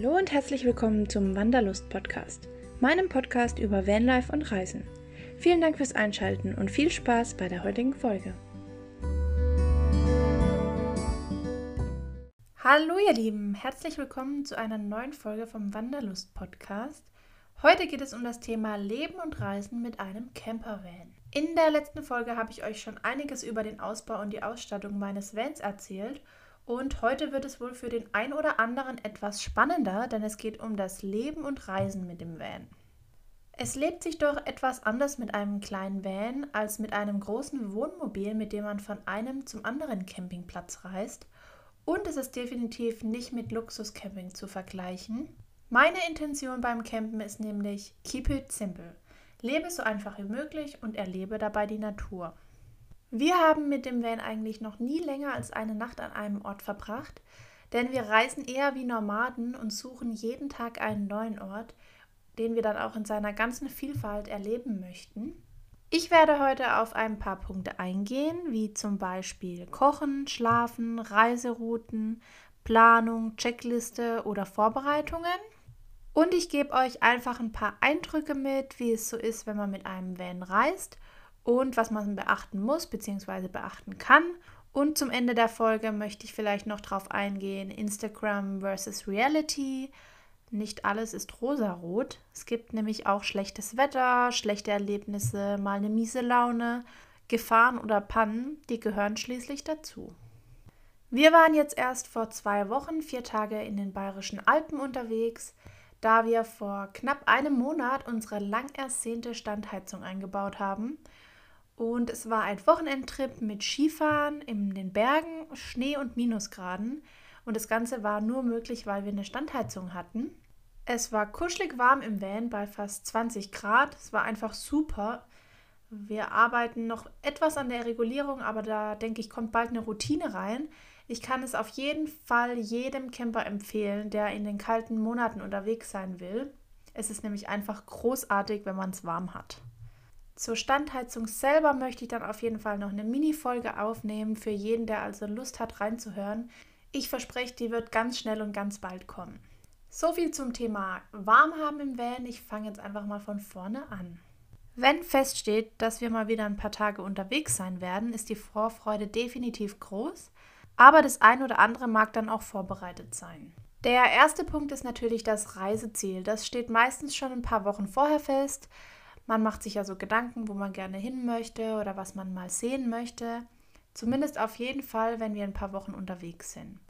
Hallo und herzlich willkommen zum Wanderlust Podcast, meinem Podcast über Vanlife und Reisen. Vielen Dank fürs Einschalten und viel Spaß bei der heutigen Folge. Hallo ihr Lieben, herzlich willkommen zu einer neuen Folge vom Wanderlust Podcast. Heute geht es um das Thema Leben und Reisen mit einem Campervan. In der letzten Folge habe ich euch schon einiges über den Ausbau und die Ausstattung meines Vans erzählt und heute wird es wohl für den ein oder anderen etwas spannender, denn es geht um das Leben und Reisen mit dem Van. Es lebt sich doch etwas anders mit einem kleinen Van als mit einem großen Wohnmobil, mit dem man von einem zum anderen Campingplatz reist. Und es ist definitiv nicht mit Luxuscamping zu vergleichen. Meine Intention beim Campen ist nämlich Keep it simple. Lebe so einfach wie möglich und erlebe dabei die Natur. Wir haben mit dem Van eigentlich noch nie länger als eine Nacht an einem Ort verbracht, denn wir reisen eher wie Nomaden und suchen jeden Tag einen neuen Ort, den wir dann auch in seiner ganzen Vielfalt erleben möchten. Ich werde heute auf ein paar Punkte eingehen, wie zum Beispiel Kochen, Schlafen, Reiserouten, Planung, Checkliste oder Vorbereitungen. Und ich gebe euch einfach ein paar Eindrücke mit, wie es so ist, wenn man mit einem Van reist und was man beachten muss bzw. beachten kann. Und zum Ende der Folge möchte ich vielleicht noch darauf eingehen, Instagram versus Reality. Nicht alles ist rosarot. Es gibt nämlich auch schlechtes Wetter, schlechte Erlebnisse, mal eine miese Laune, Gefahren oder Pannen, die gehören schließlich dazu. Wir waren jetzt erst vor zwei Wochen vier Tage in den bayerischen Alpen unterwegs, da wir vor knapp einem Monat unsere lang ersehnte Standheizung eingebaut haben und es war ein Wochenendtrip mit Skifahren in den Bergen, Schnee und Minusgraden. Und das Ganze war nur möglich, weil wir eine Standheizung hatten. Es war kuschelig warm im Van bei fast 20 Grad. Es war einfach super. Wir arbeiten noch etwas an der Regulierung, aber da denke ich, kommt bald eine Routine rein. Ich kann es auf jeden Fall jedem Camper empfehlen, der in den kalten Monaten unterwegs sein will. Es ist nämlich einfach großartig, wenn man es warm hat. Zur Standheizung selber möchte ich dann auf jeden Fall noch eine Mini-Folge aufnehmen für jeden, der also Lust hat reinzuhören. Ich verspreche, die wird ganz schnell und ganz bald kommen. So viel zum Thema warm haben im Van. Ich fange jetzt einfach mal von vorne an. Wenn feststeht, dass wir mal wieder ein paar Tage unterwegs sein werden, ist die Vorfreude definitiv groß, aber das ein oder andere mag dann auch vorbereitet sein. Der erste Punkt ist natürlich das Reiseziel. Das steht meistens schon ein paar Wochen vorher fest. Man macht sich ja so Gedanken, wo man gerne hin möchte oder was man mal sehen möchte. Zumindest auf jeden Fall, wenn wir ein paar Wochen unterwegs sind.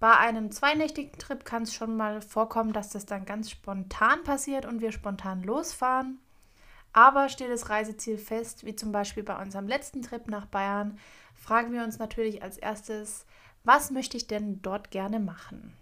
Bei einem zweinächtigen Trip kann es schon mal vorkommen, dass das dann ganz spontan passiert und wir spontan losfahren. Aber steht das Reiseziel fest, wie zum Beispiel bei unserem letzten Trip nach Bayern, fragen wir uns natürlich als erstes, was möchte ich denn dort gerne machen?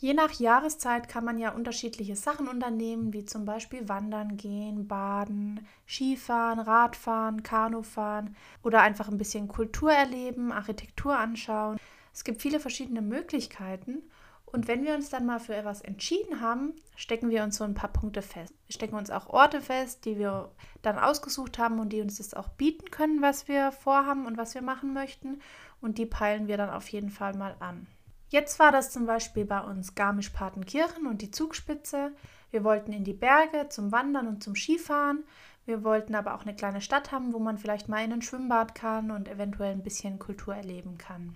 Je nach Jahreszeit kann man ja unterschiedliche Sachen unternehmen, wie zum Beispiel wandern gehen, baden, Skifahren, Radfahren, Kanufahren oder einfach ein bisschen Kultur erleben, Architektur anschauen. Es gibt viele verschiedene Möglichkeiten und wenn wir uns dann mal für etwas entschieden haben, stecken wir uns so ein paar Punkte fest. Wir stecken uns auch Orte fest, die wir dann ausgesucht haben und die uns das auch bieten können, was wir vorhaben und was wir machen möchten. Und die peilen wir dann auf jeden Fall mal an. Jetzt war das zum Beispiel bei uns Garmisch-Partenkirchen und die Zugspitze. Wir wollten in die Berge zum Wandern und zum Skifahren. Wir wollten aber auch eine kleine Stadt haben, wo man vielleicht mal in ein Schwimmbad kann und eventuell ein bisschen Kultur erleben kann.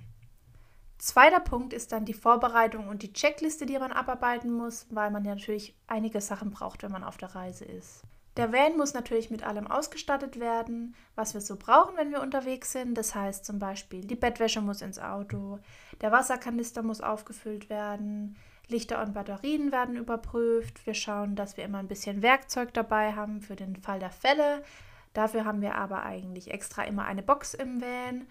Zweiter Punkt ist dann die Vorbereitung und die Checkliste, die man abarbeiten muss, weil man ja natürlich einige Sachen braucht, wenn man auf der Reise ist. Der Van muss natürlich mit allem ausgestattet werden, was wir so brauchen, wenn wir unterwegs sind. Das heißt zum Beispiel, die Bettwäsche muss ins Auto, der Wasserkanister muss aufgefüllt werden, Lichter und Batterien werden überprüft. Wir schauen, dass wir immer ein bisschen Werkzeug dabei haben für den Fall der Fälle. Dafür haben wir aber eigentlich extra immer eine Box im Van,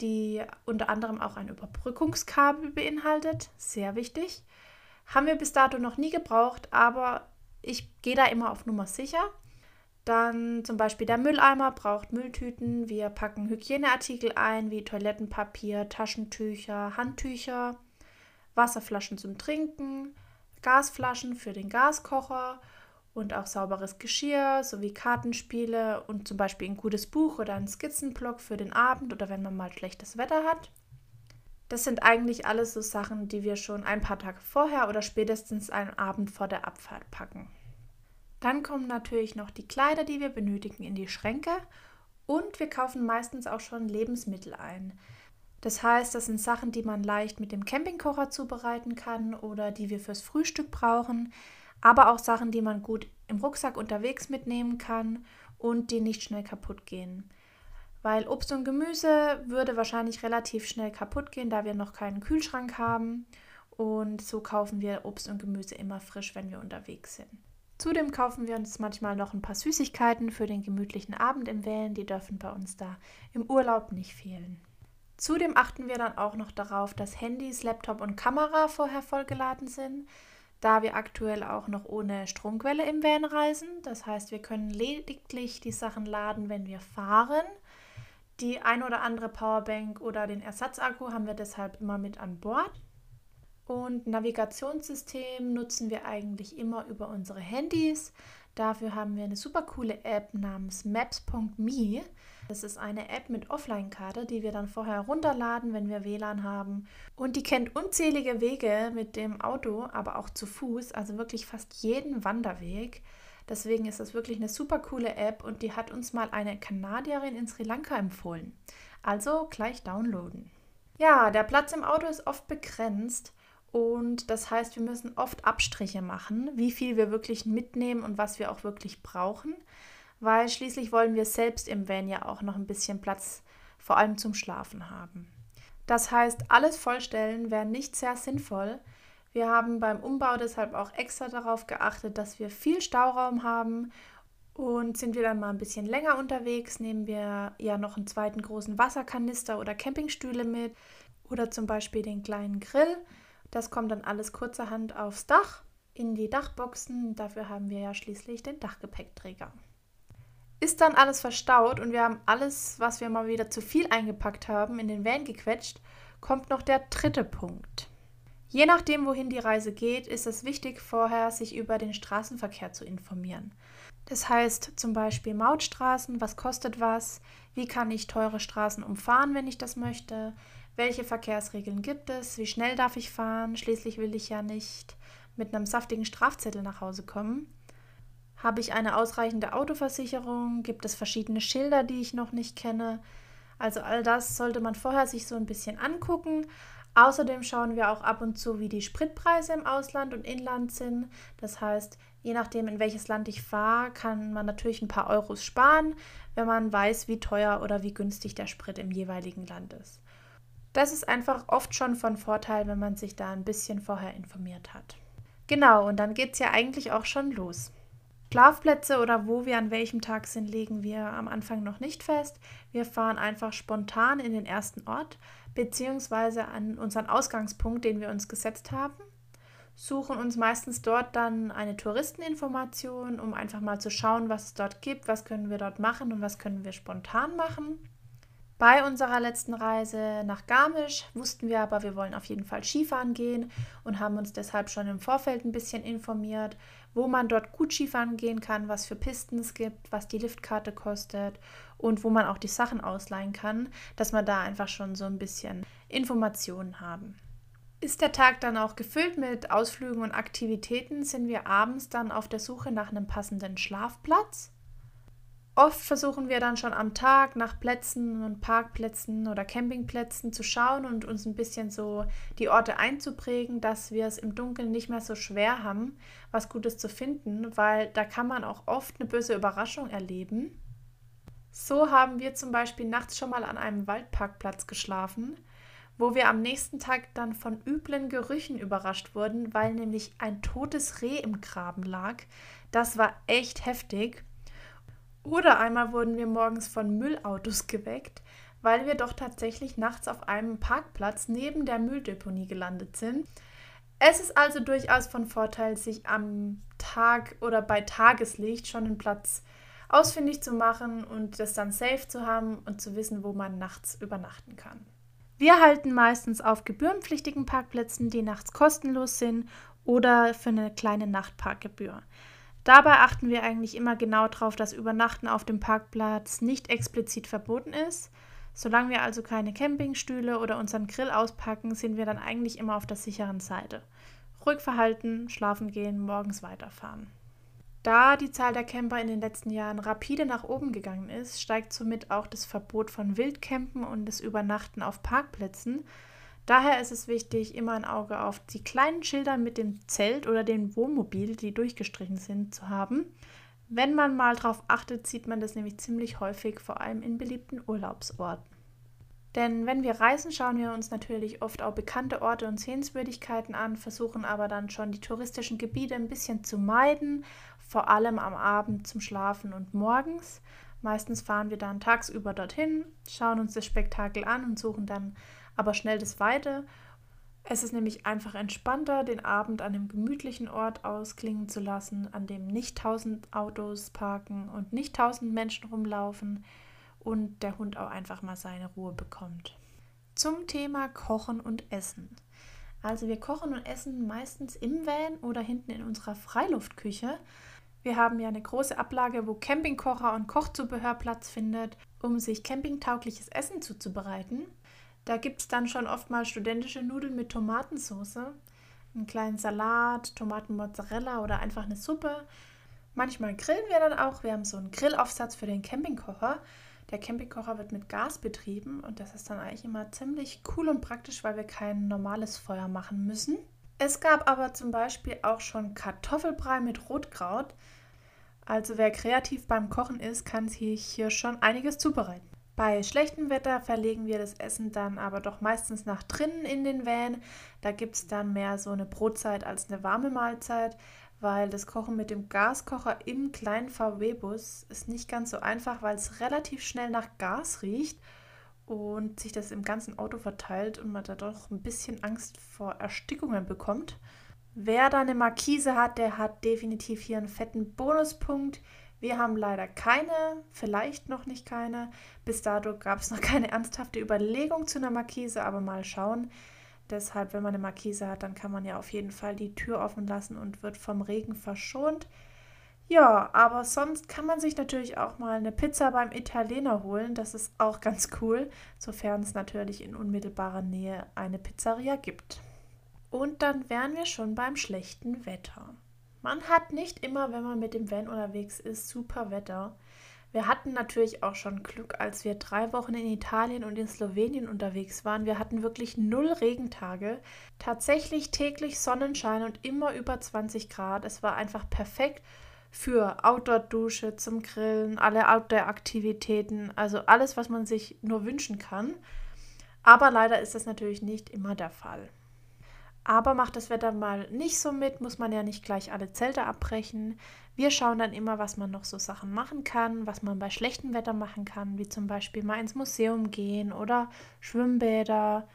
die unter anderem auch ein Überbrückungskabel beinhaltet. Sehr wichtig. Haben wir bis dato noch nie gebraucht, aber ich gehe da immer auf Nummer sicher. Dann zum Beispiel der Mülleimer braucht Mülltüten. Wir packen Hygieneartikel ein wie Toilettenpapier, Taschentücher, Handtücher, Wasserflaschen zum Trinken, Gasflaschen für den Gaskocher und auch sauberes Geschirr sowie Kartenspiele und zum Beispiel ein gutes Buch oder ein Skizzenblock für den Abend oder wenn man mal schlechtes Wetter hat. Das sind eigentlich alles so Sachen, die wir schon ein paar Tage vorher oder spätestens einen Abend vor der Abfahrt packen. Dann kommen natürlich noch die Kleider, die wir benötigen, in die Schränke und wir kaufen meistens auch schon Lebensmittel ein. Das heißt, das sind Sachen, die man leicht mit dem Campingkocher zubereiten kann oder die wir fürs Frühstück brauchen, aber auch Sachen, die man gut im Rucksack unterwegs mitnehmen kann und die nicht schnell kaputt gehen. Weil Obst und Gemüse würde wahrscheinlich relativ schnell kaputt gehen, da wir noch keinen Kühlschrank haben. Und so kaufen wir Obst und Gemüse immer frisch, wenn wir unterwegs sind. Zudem kaufen wir uns manchmal noch ein paar Süßigkeiten für den gemütlichen Abend im Wellen. Die dürfen bei uns da im Urlaub nicht fehlen. Zudem achten wir dann auch noch darauf, dass Handys, Laptop und Kamera vorher vollgeladen sind, da wir aktuell auch noch ohne Stromquelle im Van reisen. Das heißt, wir können lediglich die Sachen laden, wenn wir fahren. Die ein oder andere Powerbank oder den Ersatzakku haben wir deshalb immer mit an Bord. Und Navigationssystem nutzen wir eigentlich immer über unsere Handys. Dafür haben wir eine super coole App namens Maps.me. Das ist eine App mit Offline-Karte, die wir dann vorher runterladen, wenn wir WLAN haben. Und die kennt unzählige Wege mit dem Auto, aber auch zu Fuß, also wirklich fast jeden Wanderweg. Deswegen ist das wirklich eine super coole App und die hat uns mal eine Kanadierin in Sri Lanka empfohlen. Also gleich downloaden. Ja, der Platz im Auto ist oft begrenzt und das heißt, wir müssen oft Abstriche machen, wie viel wir wirklich mitnehmen und was wir auch wirklich brauchen weil schließlich wollen wir selbst im Van ja auch noch ein bisschen Platz, vor allem zum Schlafen haben. Das heißt, alles vollstellen wäre nicht sehr sinnvoll. Wir haben beim Umbau deshalb auch extra darauf geachtet, dass wir viel Stauraum haben und sind wir dann mal ein bisschen länger unterwegs, nehmen wir ja noch einen zweiten großen Wasserkanister oder Campingstühle mit oder zum Beispiel den kleinen Grill. Das kommt dann alles kurzerhand aufs Dach in die Dachboxen. Dafür haben wir ja schließlich den Dachgepäckträger. Ist dann alles verstaut und wir haben alles, was wir mal wieder zu viel eingepackt haben, in den Van gequetscht, kommt noch der dritte Punkt. Je nachdem, wohin die Reise geht, ist es wichtig, vorher sich über den Straßenverkehr zu informieren. Das heißt zum Beispiel Mautstraßen, was kostet was, wie kann ich teure Straßen umfahren, wenn ich das möchte, welche Verkehrsregeln gibt es, wie schnell darf ich fahren, schließlich will ich ja nicht mit einem saftigen Strafzettel nach Hause kommen. Habe ich eine ausreichende Autoversicherung? Gibt es verschiedene Schilder, die ich noch nicht kenne? Also all das sollte man vorher sich so ein bisschen angucken. Außerdem schauen wir auch ab und zu, wie die Spritpreise im Ausland und Inland sind. Das heißt, je nachdem, in welches Land ich fahre, kann man natürlich ein paar Euros sparen, wenn man weiß, wie teuer oder wie günstig der Sprit im jeweiligen Land ist. Das ist einfach oft schon von Vorteil, wenn man sich da ein bisschen vorher informiert hat. Genau, und dann geht es ja eigentlich auch schon los. Schlafplätze oder wo wir an welchem Tag sind, legen wir am Anfang noch nicht fest. Wir fahren einfach spontan in den ersten Ort beziehungsweise an unseren Ausgangspunkt, den wir uns gesetzt haben, suchen uns meistens dort dann eine Touristeninformation, um einfach mal zu schauen, was es dort gibt, was können wir dort machen und was können wir spontan machen. Bei unserer letzten Reise nach Garmisch wussten wir aber, wir wollen auf jeden Fall Skifahren gehen und haben uns deshalb schon im Vorfeld ein bisschen informiert, wo man dort gut Skifahren gehen kann, was für Pisten es gibt, was die Liftkarte kostet und wo man auch die Sachen ausleihen kann, dass wir da einfach schon so ein bisschen Informationen haben. Ist der Tag dann auch gefüllt mit Ausflügen und Aktivitäten, sind wir abends dann auf der Suche nach einem passenden Schlafplatz Oft versuchen wir dann schon am Tag nach Plätzen und Parkplätzen oder Campingplätzen zu schauen und uns ein bisschen so die Orte einzuprägen, dass wir es im Dunkeln nicht mehr so schwer haben, was Gutes zu finden, weil da kann man auch oft eine böse Überraschung erleben. So haben wir zum Beispiel nachts schon mal an einem Waldparkplatz geschlafen, wo wir am nächsten Tag dann von üblen Gerüchen überrascht wurden, weil nämlich ein totes Reh im Graben lag. Das war echt heftig. Oder einmal wurden wir morgens von Müllautos geweckt, weil wir doch tatsächlich nachts auf einem Parkplatz neben der Mülldeponie gelandet sind. Es ist also durchaus von Vorteil, sich am Tag oder bei Tageslicht schon einen Platz ausfindig zu machen und das dann safe zu haben und zu wissen, wo man nachts übernachten kann. Wir halten meistens auf gebührenpflichtigen Parkplätzen, die nachts kostenlos sind oder für eine kleine Nachtparkgebühr. Dabei achten wir eigentlich immer genau darauf, dass Übernachten auf dem Parkplatz nicht explizit verboten ist, Solange wir also keine Campingstühle oder unseren Grill auspacken, sind wir dann eigentlich immer auf der sicheren Seite. Ruhig verhalten, schlafen gehen, morgens weiterfahren. Da die Zahl der Camper in den letzten Jahren rapide nach oben gegangen ist, steigt somit auch das Verbot von Wildcampen und das Übernachten auf Parkplätzen. Daher ist es wichtig, immer ein Auge auf die kleinen Schilder mit dem Zelt oder dem Wohnmobil, die durchgestrichen sind, zu haben. Wenn man mal drauf achtet, sieht man das nämlich ziemlich häufig, vor allem in beliebten Urlaubsorten. Denn wenn wir reisen, schauen wir uns natürlich oft auch bekannte Orte und Sehenswürdigkeiten an, versuchen aber dann schon die touristischen Gebiete ein bisschen zu meiden, vor allem am Abend zum Schlafen und morgens. Meistens fahren wir dann tagsüber dorthin, schauen uns das Spektakel an und suchen dann aber schnell das Weite. Es ist nämlich einfach entspannter, den Abend an einem gemütlichen Ort ausklingen zu lassen, an dem nicht tausend Autos parken und nicht tausend Menschen rumlaufen und der Hund auch einfach mal seine Ruhe bekommt. Zum Thema Kochen und Essen. Also wir kochen und essen meistens im Van oder hinten in unserer Freiluftküche. Wir haben ja eine große Ablage, wo Campingkocher und Kochzubehör Platz findet, um sich campingtaugliches Essen zuzubereiten. Da gibt es dann schon oft mal studentische Nudeln mit Tomatensauce, einen kleinen Salat, Tomatenmozzarella oder einfach eine Suppe. Manchmal grillen wir dann auch. Wir haben so einen Grillaufsatz für den Campingkocher. Der Campingkocher wird mit Gas betrieben und das ist dann eigentlich immer ziemlich cool und praktisch, weil wir kein normales Feuer machen müssen. Es gab aber zum Beispiel auch schon Kartoffelbrei mit Rotkraut. Also wer kreativ beim Kochen ist, kann sich hier schon einiges zubereiten. Bei schlechtem Wetter verlegen wir das Essen dann aber doch meistens nach drinnen in den Van. Da gibt es dann mehr so eine Brotzeit als eine warme Mahlzeit weil das Kochen mit dem Gaskocher im kleinen VW-Bus ist nicht ganz so einfach, weil es relativ schnell nach Gas riecht und sich das im ganzen Auto verteilt und man da doch ein bisschen Angst vor Erstickungen bekommt. Wer da eine Markise hat, der hat definitiv hier einen fetten Bonuspunkt. Wir haben leider keine, vielleicht noch nicht keine. Bis dato gab es noch keine ernsthafte Überlegung zu einer Markise, aber mal schauen. Deshalb, wenn man eine Markise hat, dann kann man ja auf jeden Fall die Tür offen lassen und wird vom Regen verschont. Ja, aber sonst kann man sich natürlich auch mal eine Pizza beim Italiener holen. Das ist auch ganz cool, sofern es natürlich in unmittelbarer Nähe eine Pizzeria gibt. Und dann wären wir schon beim schlechten Wetter. Man hat nicht immer, wenn man mit dem Van unterwegs ist, super Wetter. Wir hatten natürlich auch schon Glück, als wir drei Wochen in Italien und in Slowenien unterwegs waren. Wir hatten wirklich null Regentage, tatsächlich täglich Sonnenschein und immer über 20 Grad. Es war einfach perfekt für Outdoor-Dusche, zum Grillen, alle Outdoor-Aktivitäten, also alles, was man sich nur wünschen kann. Aber leider ist das natürlich nicht immer der Fall. Aber macht das Wetter mal nicht so mit, muss man ja nicht gleich alle Zelte abbrechen. Wir schauen dann immer, was man noch so Sachen machen kann, was man bei schlechtem Wetter machen kann, wie zum Beispiel mal ins Museum gehen oder Schwimmbäder,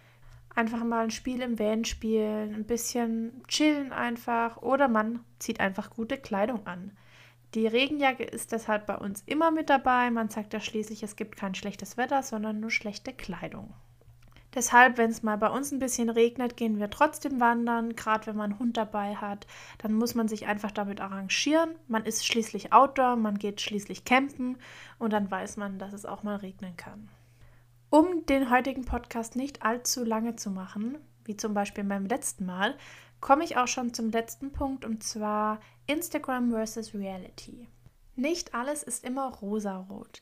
einfach mal ein Spiel im Van spielen, ein bisschen chillen einfach oder man zieht einfach gute Kleidung an. Die Regenjacke ist deshalb bei uns immer mit dabei. Man sagt ja schließlich, es gibt kein schlechtes Wetter, sondern nur schlechte Kleidung. Deshalb, wenn es mal bei uns ein bisschen regnet, gehen wir trotzdem wandern. Gerade wenn man einen Hund dabei hat, dann muss man sich einfach damit arrangieren. Man ist schließlich Outdoor, man geht schließlich campen und dann weiß man, dass es auch mal regnen kann. Um den heutigen Podcast nicht allzu lange zu machen, wie zum Beispiel beim letzten Mal, komme ich auch schon zum letzten Punkt und zwar Instagram versus Reality. Nicht alles ist immer rosarot.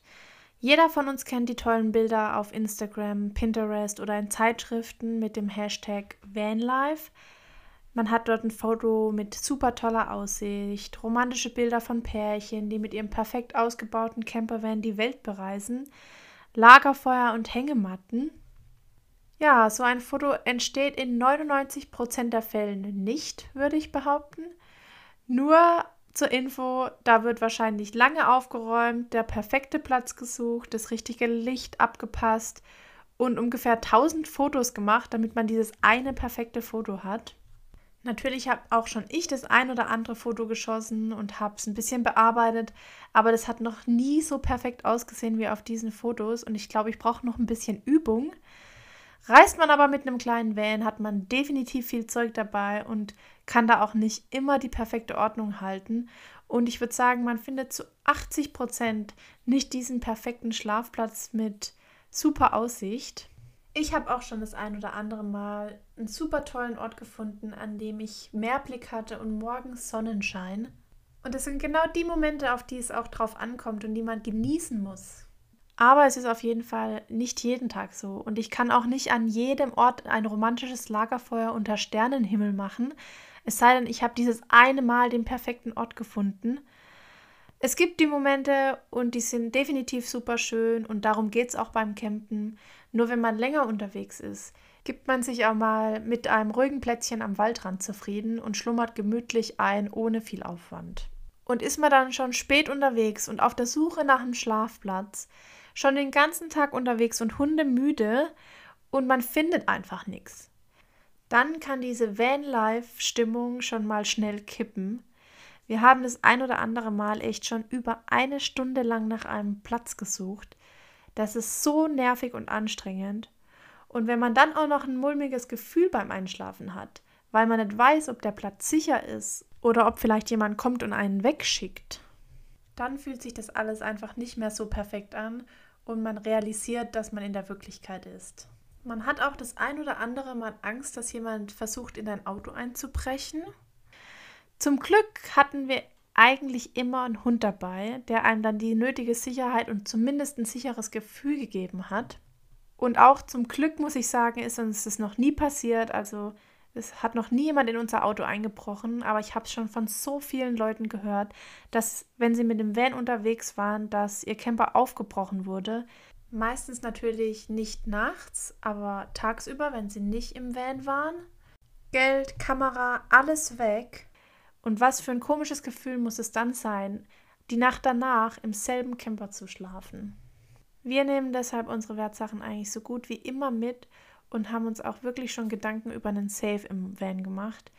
Jeder von uns kennt die tollen Bilder auf Instagram, Pinterest oder in Zeitschriften mit dem Hashtag Vanlife. Man hat dort ein Foto mit super toller Aussicht, romantische Bilder von Pärchen, die mit ihrem perfekt ausgebauten Campervan die Welt bereisen, Lagerfeuer und Hängematten. Ja, so ein Foto entsteht in 99% der Fällen nicht, würde ich behaupten. Nur zur Info, da wird wahrscheinlich lange aufgeräumt, der perfekte Platz gesucht, das richtige Licht abgepasst und ungefähr 1000 Fotos gemacht, damit man dieses eine perfekte Foto hat. Natürlich habe auch schon ich das ein oder andere Foto geschossen und habe es ein bisschen bearbeitet, aber das hat noch nie so perfekt ausgesehen wie auf diesen Fotos und ich glaube, ich brauche noch ein bisschen Übung. Reist man aber mit einem kleinen Van, hat man definitiv viel Zeug dabei und kann da auch nicht immer die perfekte Ordnung halten. Und ich würde sagen, man findet zu 80 Prozent nicht diesen perfekten Schlafplatz mit super Aussicht. Ich habe auch schon das ein oder andere Mal einen super tollen Ort gefunden, an dem ich Meerblick hatte und morgens Sonnenschein. Und das sind genau die Momente, auf die es auch drauf ankommt und die man genießen muss. Aber es ist auf jeden Fall nicht jeden Tag so. Und ich kann auch nicht an jedem Ort ein romantisches Lagerfeuer unter Sternenhimmel machen. Es sei denn, ich habe dieses eine Mal den perfekten Ort gefunden. Es gibt die Momente und die sind definitiv super schön und darum geht es auch beim Campen. Nur wenn man länger unterwegs ist, gibt man sich auch mal mit einem ruhigen Plätzchen am Waldrand zufrieden und schlummert gemütlich ein, ohne viel Aufwand. Und ist man dann schon spät unterwegs und auf der Suche nach einem Schlafplatz, schon den ganzen Tag unterwegs und hundemüde und man findet einfach nichts, dann kann diese Van-Life-Stimmung schon mal schnell kippen. Wir haben das ein oder andere Mal echt schon über eine Stunde lang nach einem Platz gesucht. Das ist so nervig und anstrengend. Und wenn man dann auch noch ein mulmiges Gefühl beim Einschlafen hat, weil man nicht weiß, ob der Platz sicher ist oder ob vielleicht jemand kommt und einen wegschickt, dann fühlt sich das alles einfach nicht mehr so perfekt an und man realisiert, dass man in der Wirklichkeit ist. Man hat auch das ein oder andere Mal Angst, dass jemand versucht, in dein Auto einzubrechen. Zum Glück hatten wir eigentlich immer einen Hund dabei, der einem dann die nötige Sicherheit und zumindest ein sicheres Gefühl gegeben hat. Und auch zum Glück muss ich sagen, ist uns das noch nie passiert. Also es hat noch nie jemand in unser Auto eingebrochen, aber ich habe es schon von so vielen Leuten gehört, dass wenn sie mit dem Van unterwegs waren, dass ihr Camper aufgebrochen wurde. Meistens natürlich nicht nachts, aber tagsüber, wenn sie nicht im Van waren. Geld, Kamera, alles weg. Und was für ein komisches Gefühl muss es dann sein, die Nacht danach im selben Camper zu schlafen. Wir nehmen deshalb unsere Wertsachen eigentlich so gut wie immer mit und haben uns auch wirklich schon Gedanken über einen Safe im Van gemacht,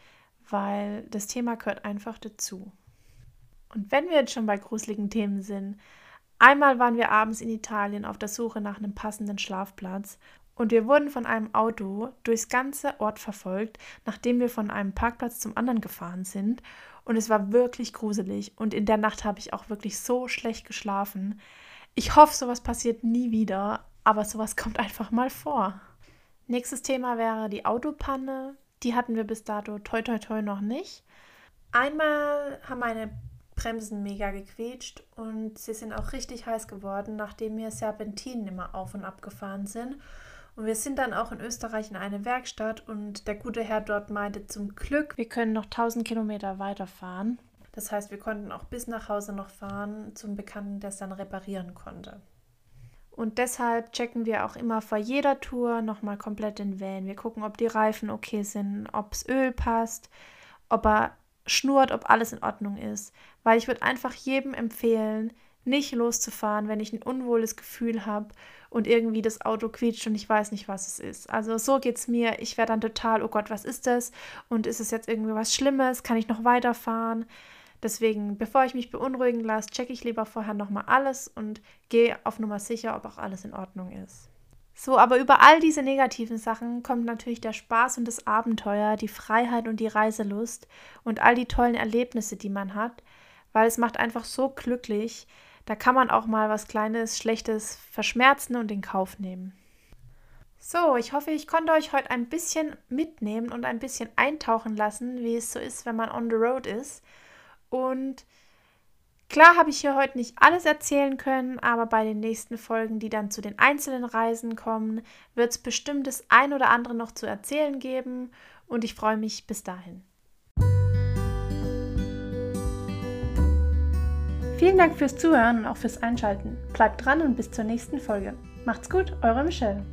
weil das Thema gehört einfach dazu. Und wenn wir jetzt schon bei gruseligen Themen sind, einmal waren wir abends in Italien auf der Suche nach einem passenden Schlafplatz und wir wurden von einem Auto durchs ganze Ort verfolgt, nachdem wir von einem Parkplatz zum anderen gefahren sind. Und es war wirklich gruselig. Und in der Nacht habe ich auch wirklich so schlecht geschlafen. Ich hoffe, sowas passiert nie wieder, aber sowas kommt einfach mal vor. Nächstes Thema wäre die Autopanne. Die hatten wir bis dato toi toi toi noch nicht. Einmal haben meine Bremsen mega gequetscht und sie sind auch richtig heiß geworden, nachdem wir Serpentinen immer auf und ab gefahren sind. Und wir sind dann auch in Österreich in eine Werkstatt und der gute Herr dort meinte zum Glück, wir können noch 1000 Kilometer weiterfahren. Das heißt, wir konnten auch bis nach Hause noch fahren zum Bekannten, der es dann reparieren konnte. Und deshalb checken wir auch immer vor jeder Tour nochmal komplett den Van. Wir gucken, ob die Reifen okay sind, ob das Öl passt, ob er schnurrt, ob alles in Ordnung ist. Weil ich würde einfach jedem empfehlen, nicht loszufahren, wenn ich ein unwohles Gefühl habe und irgendwie das Auto quietscht und ich weiß nicht, was es ist. Also so geht es mir. Ich werde dann total, oh Gott, was ist das? Und ist es jetzt irgendwie was Schlimmes? Kann ich noch weiterfahren? Deswegen, bevor ich mich beunruhigen lasse, checke ich lieber vorher nochmal alles und gehe auf Nummer sicher, ob auch alles in Ordnung ist. So, aber über all diese negativen Sachen kommt natürlich der Spaß und das Abenteuer, die Freiheit und die Reiselust und all die tollen Erlebnisse, die man hat, weil es macht einfach so glücklich. Da kann man auch mal was Kleines, Schlechtes verschmerzen und in Kauf nehmen. So, ich hoffe, ich konnte euch heute ein bisschen mitnehmen und ein bisschen eintauchen lassen, wie es so ist, wenn man on the road ist und klar habe ich hier heute nicht alles erzählen können, aber bei den nächsten Folgen, die dann zu den einzelnen Reisen kommen, wird es bestimmt das ein oder andere noch zu erzählen geben. Und ich freue mich bis dahin. Vielen Dank fürs Zuhören und auch fürs Einschalten. Bleibt dran und bis zur nächsten Folge. Macht's gut, eure Michelle.